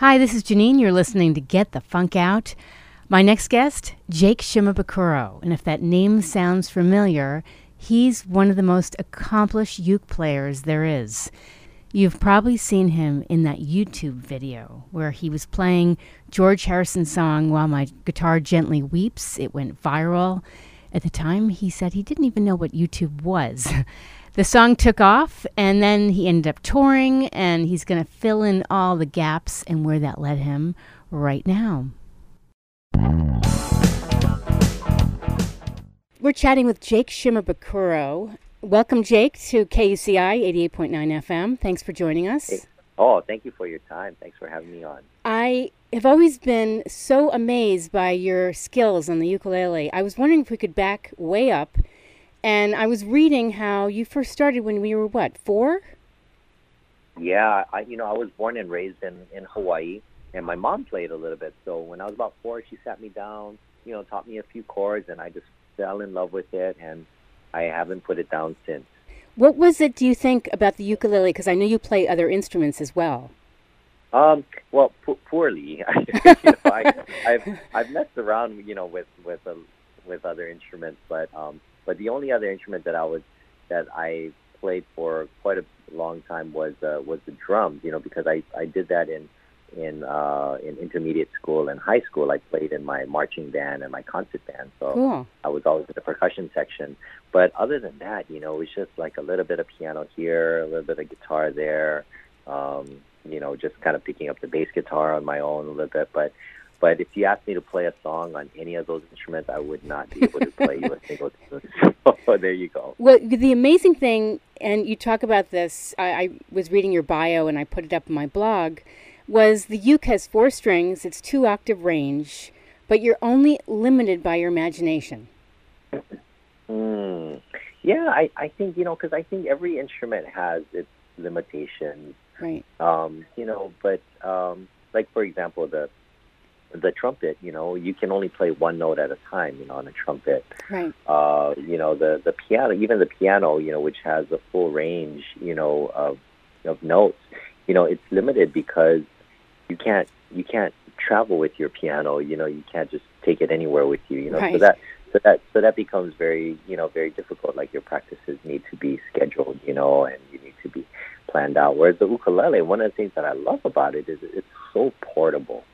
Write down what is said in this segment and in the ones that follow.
Hi, this is Janine. You're listening to Get the Funk Out. My next guest, Jake Shimabukuro. And if that name sounds familiar, he's one of the most accomplished uke players there is. You've probably seen him in that YouTube video where he was playing George Harrison's song While My Guitar Gently Weeps. It went viral. At the time, he said he didn't even know what YouTube was. the song took off, and then he ended up touring, and he's going to fill in all the gaps and where that led him right now. We're chatting with Jake Shimabukuro. Welcome, Jake, to KUCI 88.9 FM. Thanks for joining us. Hey. Oh, thank you for your time. Thanks for having me on. I have always been so amazed by your skills on the ukulele. I was wondering if we could back way up. And I was reading how you first started when we were, what, four? Yeah, I, you know, I was born and raised in, in Hawaii, and my mom played a little bit. So when I was about four, she sat me down, you know, taught me a few chords, and I just fell in love with it. And I haven't put it down since. What was it, do you think, about the ukulele? Because I know you play other instruments as well. Um, well, poorly. you know, I, have I've messed around, you know, with with a, with other instruments, but um, but the only other instrument that I was that I played for quite a long time was uh, was the drums. You know, because I I did that in in uh, in intermediate school and high school. I played in my marching band and my concert band, so cool. I was always in the percussion section. But other than that, you know, it was just like a little bit of piano here, a little bit of guitar there. Um, you know, just kind of picking up the bass guitar on my own a little bit. But but if you asked me to play a song on any of those instruments, I would not be able to play you a single tune. So there you go. Well, the amazing thing, and you talk about this, I, I was reading your bio and I put it up on my blog was the uke has four strings, it's two octave range, but you're only limited by your imagination. Mm. Yeah, I, I think, you know, because I think every instrument has its limitations. Right. Um, you know, but um, like, for example, the the trumpet, you know, you can only play one note at a time, you know, on a trumpet. Right. Uh, you know, the the piano, even the piano, you know, which has a full range, you know, of of notes, you know, it's limited because you can't you can't travel with your piano. You know, you can't just take it anywhere with you. You know, right. so that so that so that becomes very you know very difficult. Like your practices need to be scheduled. You know, and you need to be planned out. Whereas the ukulele, one of the things that I love about it is it's so portable.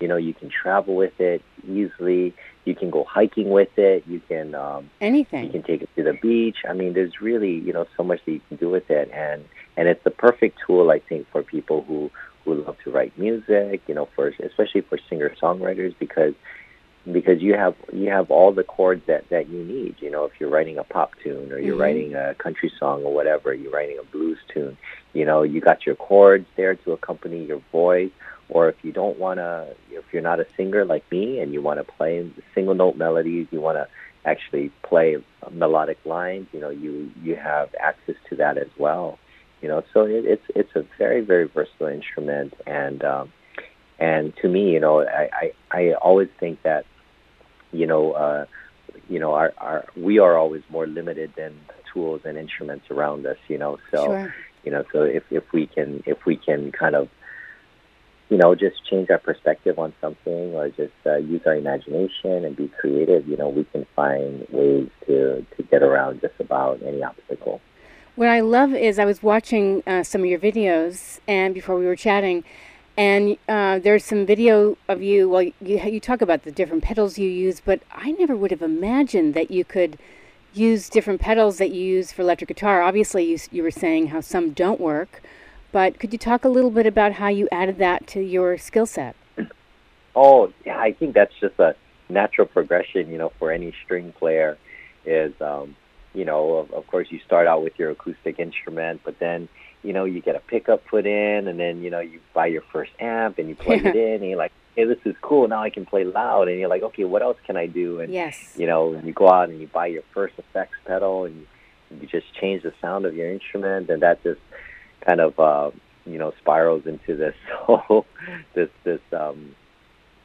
You know, you can travel with it easily. You can go hiking with it. You can um, anything. You can take it to the beach. I mean, there's really you know so much that you can do with it, and and it's the perfect tool I think for people who who love to write music, you know, for especially for singer songwriters because because you have you have all the chords that that you need. You know, if you're writing a pop tune or you're mm-hmm. writing a country song or whatever, you're writing a blues tune. You know, you got your chords there to accompany your voice. Or if you don't want to, you're not a singer like me and you want to play single note melodies, you want to actually play melodic lines. You know, you you have access to that as well. You know, so it, it's it's a very very versatile instrument, and um, and to me, you know, I, I I always think that, you know, uh, you know, our our we are always more limited than the tools and instruments around us. You know, so sure. you know, so if if we can if we can kind of you know, just change our perspective on something or just uh, use our imagination and be creative, you know, we can find ways to, to get around just about any obstacle. What I love is I was watching uh, some of your videos, and before we were chatting, and uh, there's some video of you. Well, you, you talk about the different pedals you use, but I never would have imagined that you could use different pedals that you use for electric guitar. Obviously, you, you were saying how some don't work, but could you talk a little bit about how you added that to your skill set? Oh, yeah, I think that's just a natural progression, you know, for any string player is um, you know, of, of course, you start out with your acoustic instrument, but then, you know, you get a pickup put in, and then, you know, you buy your first amp and you plug it in, and you're like, hey, this is cool. Now I can play loud. And you're like, okay, what else can I do? And, yes. you know, and you go out and you buy your first effects pedal, and you, you just change the sound of your instrument, and that just kind of, uh, you know, spirals into this whole, this, this, um,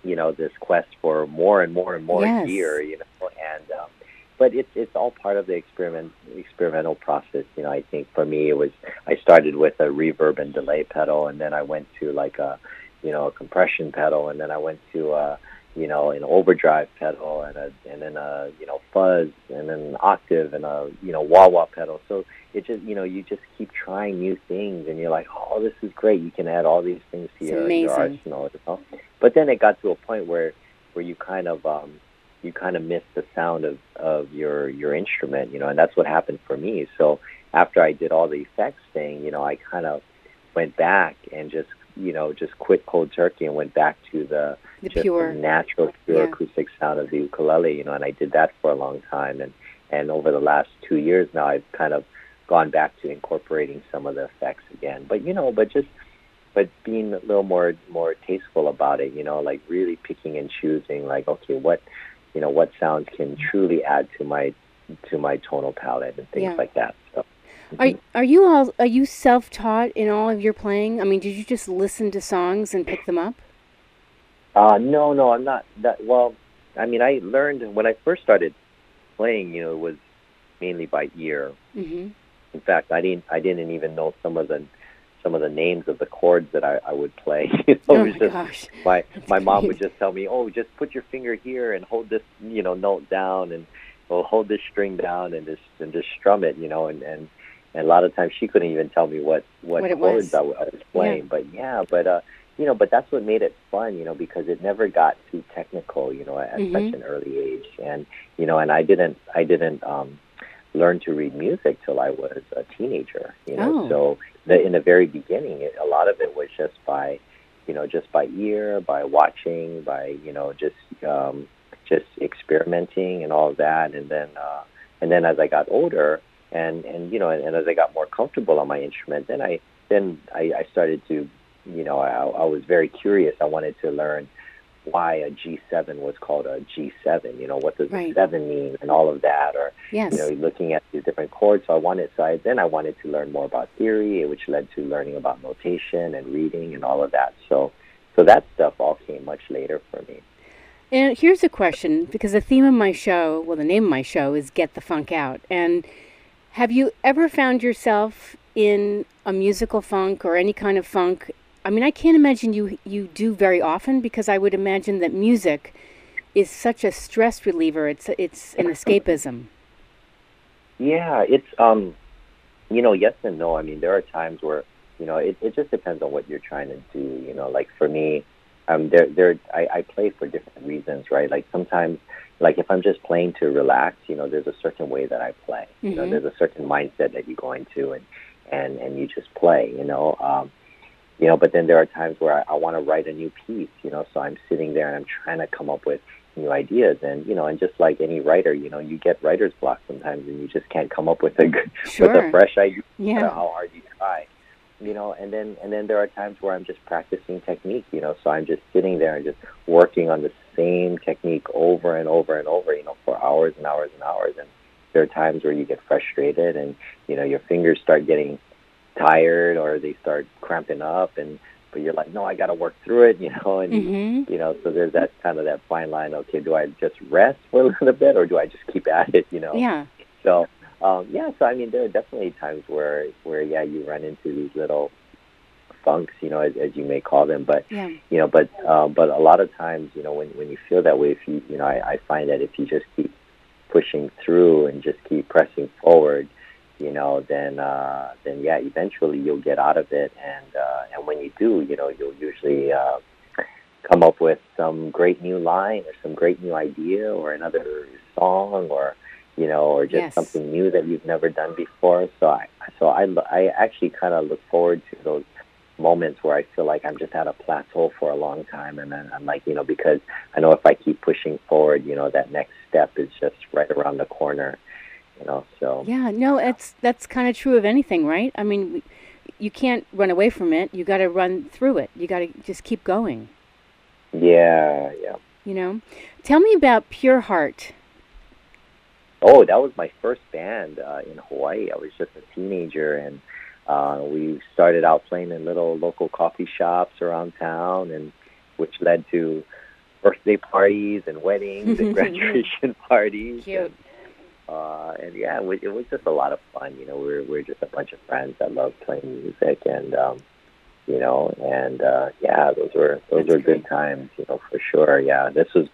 you know, this quest for more and more and more yes. gear, you know, and, um, but it's it's all part of the experiment experimental process. You know, I think for me it was I started with a reverb and delay pedal, and then I went to like a you know a compression pedal, and then I went to uh, you know an overdrive pedal, and a and then a you know fuzz, and then an octave, and a you know wah wah pedal. So it just you know you just keep trying new things, and you're like, oh, this is great. You can add all these things to your, your arsenal. You know? But then it got to a point where where you kind of um, you kind of miss the sound of of your your instrument, you know, and that's what happened for me. So after I did all the effects thing, you know, I kind of went back and just you know just quit cold turkey and went back to the, the just pure the natural pure yeah. acoustic sound of the ukulele, you know, and I did that for a long time and and over the last two years now I've kind of gone back to incorporating some of the effects again. But you know, but just but being a little more more tasteful about it, you know, like really picking and choosing like okay, what you know, what sounds can truly add to my to my tonal palette and things yeah. like that. So are are you all are you self taught in all of your playing? I mean, did you just listen to songs and pick them up? Uh no, no, I'm not that well, I mean, I learned when I first started playing, you know, it was mainly by ear. hmm In fact, I didn't I didn't even know some of the some of the names of the chords that I, I would play. you know, oh my just, gosh. My That's my mom great. would just tell me, "Oh, just put your finger here and hold this, you know, note down and or hold this string down and just and just strum it, you know, and and and a lot of times she couldn't even tell me what what, What chords was. I, was playing. Yeah. But yeah, but uh, you know, but that's what made it fun, you know, because it never got too technical, you know, at Mhm. such an early age, and you know, and I didn't I didn't um, learn to read music till I was a teenager, you know, Oh. so the, in the very beginning, it, a lot of it was just by you know just by ear, by watching, by you know just um, just experimenting and all of that, and then uh, and then as I got older and and you know and, and as I got more comfortable on my instrument, then I then I, I started to you know I, I was very curious. I wanted to learn why a G7 was called a G7. You know what does Right. the seven mean and all of that, or Yes. you know looking at these different chords. So I wanted so I, then I wanted to learn more about theory, which led to learning about notation and reading and all of that. So so that stuff all came much later for me. And here's a question because the theme of my show, well, the name of my show is Get the Funk Out. And have you ever found yourself in a musical funk or any kind of funk? I mean, I can't imagine you you do very often because I would imagine that music is such a stress reliever. It's it's an escapism. Yeah, it's um, you know, yes and no. I mean, there are times where you know it, it just depends on what you're trying to do. You know, like for me, um, there there I, I play for different reasons, right? Like sometimes, like if I'm just playing to relax, you know, there's a certain way that I play. You know, Mhm. there's a certain mindset that you go into, and and and you just play. You know, um, you know. But then there are times where I, I want to write a new piece. You know, so I'm sitting there and I'm trying to come up with new ideas and you know and just like any writer you know you get writer's block sometimes and you just can't come up with a g- with Sure. a fresh idea no matter Yeah. how hard you try you know and then and then there are times where i'm just practicing technique you know so i'm just sitting there and just working on the same technique over and over and over you know for hours and hours and hours and there are times where you get frustrated and you know your fingers start getting tired or they start cramping up and but you're like no i got to work through it you know and Mhm. you know so there's that kind of that fine line okay do i just rest for a little bit or do i just keep at it you know Yeah. so um yeah so i mean there are definitely times where where yeah you run into these little funks you know as, as you may call them but Yeah. you know but um but a lot of times you know when when you feel that way if you you know i, I find that if you just keep pushing through and just keep pressing forward you know then uh then yeah eventually you'll get out of it and uh and when you do you know you'll usually uh come up with some great new line or some great new idea or another song or you know or just Yes. something new that you've never done before so i so i i actually kind of look forward to those moments where I feel like I'm just at a plateau for a long time, and then I'm like, you know, because I know if I keep pushing forward, you know, that next step is just right around the corner, you know. So Yeah, no, it's that's kind of true of anything, right? I mean, you can't run away from it. You got to run through it. You got to just keep going. yeah, yeah. You know, tell me about Pure Heart. Oh, that was my first band uh, in Hawaii. I was just a teenager, and uh, we started out playing in little local coffee shops around town, and which led to birthday parties and weddings and graduation parties. Cute. And, uh, and yeah, it was, it was just a lot of fun. You know, we we're, we we're just a bunch of friends that loved playing music, and um, you know, and uh, yeah, those were those That's were great. good times, you know, for sure. Yeah, this was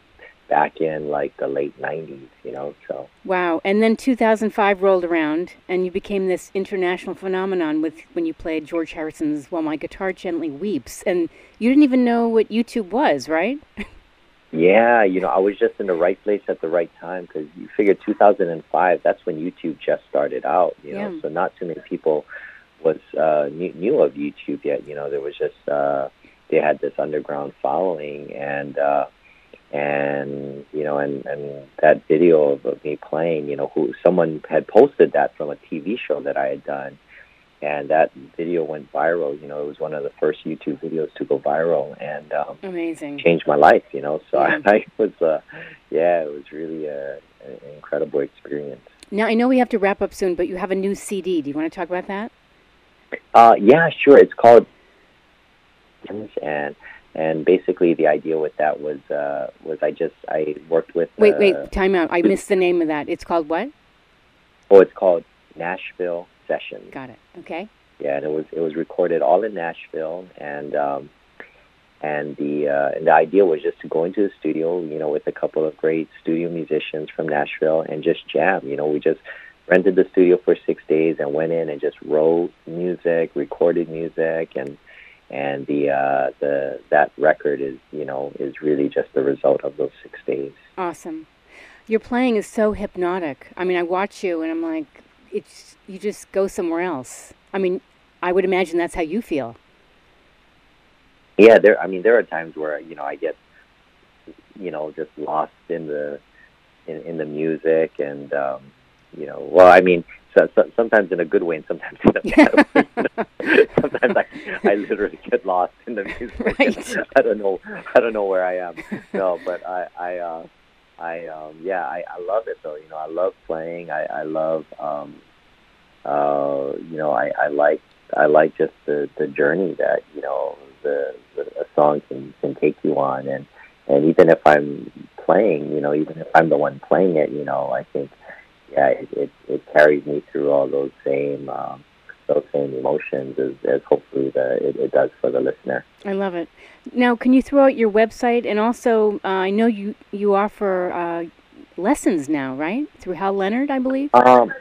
back in like the late '90s, you know, so. Wow. And then 2005 rolled around, and you became this international phenomenon with when you played George Harrison's "While My Guitar Gently Weeps," and you didn't even know what YouTube was, right? Yeah, you know, I was just in the right place at the right time because you figure 2005, that's when YouTube just started out, you know, Yeah. so not too many people was uh, knew, knew of YouTube yet. You know, there was just uh, they had this underground following, and uh, and you know, and and that video of, of me playing, you know, who someone had posted that from a TV show that I had done, and that video went viral. You know, it was one of the first YouTube videos to go viral, and um, Amazing. changed my life. You know, so Yeah. I, I was, uh, yeah, it was really a, an incredible experience. Now I know we have to wrap up soon, but you have a new CD. Do you want to talk about that? Uh, yeah, sure. It's called and and basically the idea with that was uh, was I just I worked with Wait, uh, wait, time out. I missed the name of that. It's called what? oh it's called Nashville Sessions. Got it. Okay. Yeah, and it was it was recorded all in Nashville, and um, and the uh, and the idea was just to go into the studio, you know, with a couple of great studio musicians from Nashville and just jam. You know, we just rented the studio for six days and went in and just wrote music, recorded music, and and the uh, the that record is you know is really just the result of those six days. Awesome. Your playing is so hypnotic. I mean, I watch you and I'm like, it's you just go somewhere else. I mean, I would imagine that's how you feel. Yeah, there. I mean, there are times where you know I get, you know, just lost in the, in, in the music, and um, you know, well, I mean, so, so, sometimes in a good way, and sometimes in a bad way. sometimes I, I literally get lost in the music. Right. I don't know. I don't know where I am. No, but I, I, uh, I, um, yeah, I, I love it though. You know, I love playing. I, I love, um, uh, you know, I, I like, I like just the the journey that you know the, the a song can can take you on, and and even if I'm playing, you know, even if I'm the one playing it, you know, I think, yeah, it it, it carries me through all those same. Um, those same emotions as, as hopefully the, it, it does for the listener. I love it. Now, can you throw out your website and also uh, I know you you offer uh, lessons now, right? Through Hal Leonard, I believe. Um,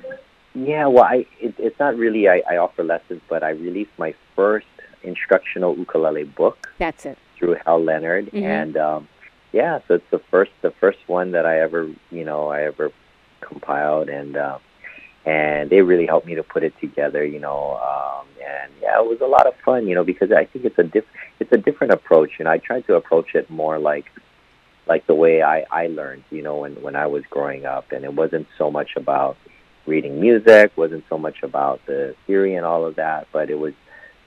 yeah, well, I it, it's not really I, I offer lessons, but I released my first instructional ukulele book That's it. through Hal Leonard, Mhm. and um, yeah, so it's the first the first one that I ever you know I ever compiled, and uh, and they really helped me to put it together, you know, um, and yeah, it was a lot of fun, you know, because I think it's a diff it's a different approach, and I tried to approach it more like like the way I I learned, you know, when when I was growing up, and it wasn't so much about reading music, wasn't so much about the theory and all of that, but it was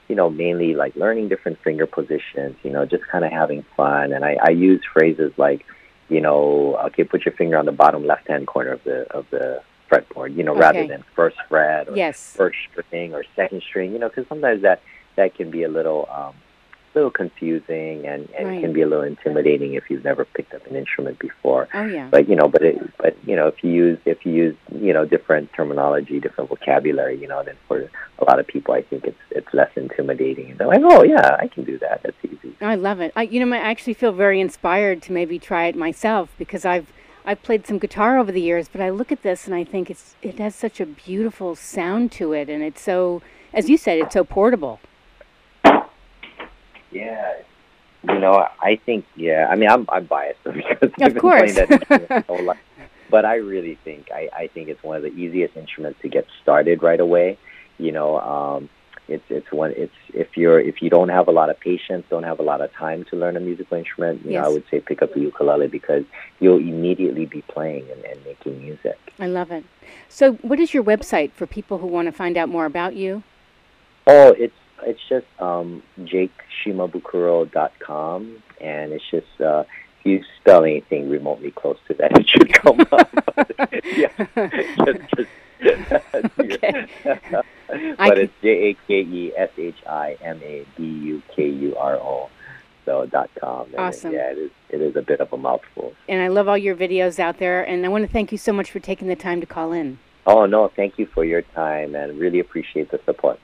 you know, mainly like learning different finger positions, you know, just kind of having fun. And I, I use phrases like, you know, okay, put your finger on the bottom left hand corner of the of the fretboard, you know, rather than first fret or Yes. first string or second string, you know, because sometimes that that can be a little um, little confusing and, and Right. can be a little intimidating if you've never picked up an instrument before Oh yeah. but you know, but it, but you know, if you use if you use you know different terminology, different vocabulary, you know, then for a lot of people, I think it's it's less intimidating. And they're like, oh yeah, I can do that. That's easy. I love it. I, you know, I actually feel very inspired to maybe try it myself because I've I've played some guitar over the years, but I look at this and I think it's it has such a beautiful sound to it, and it's so, as you said, it's so portable. Yeah. You know, I think yeah. I mean, I'm I'm biased because I've course. that instrument my whole life. But I really think I, I think it's one of the easiest instruments to get started right away. You know, um, it's it's one it's if you're if you don't have a lot of patience, don't have a lot of time to learn a musical instrument, you know, I would say pick up the ukulele because you'll immediately be playing and, and making music. I love it. So, what is your website for people who want to find out more about you? Oh, it's it's just um, jakeshimabukuro.com, and it's just uh, if you spell anything remotely close to that, it should come up. yeah, just, just Okay. But it's J A K E S H I M A B U K U R O. So dot com. And Awesome. yeah, it is. It is a bit of a mouthful. And I love all your videos out there, and I want to thank you so much for taking the time to call in. Oh no, thank you for your time, and really appreciate the support.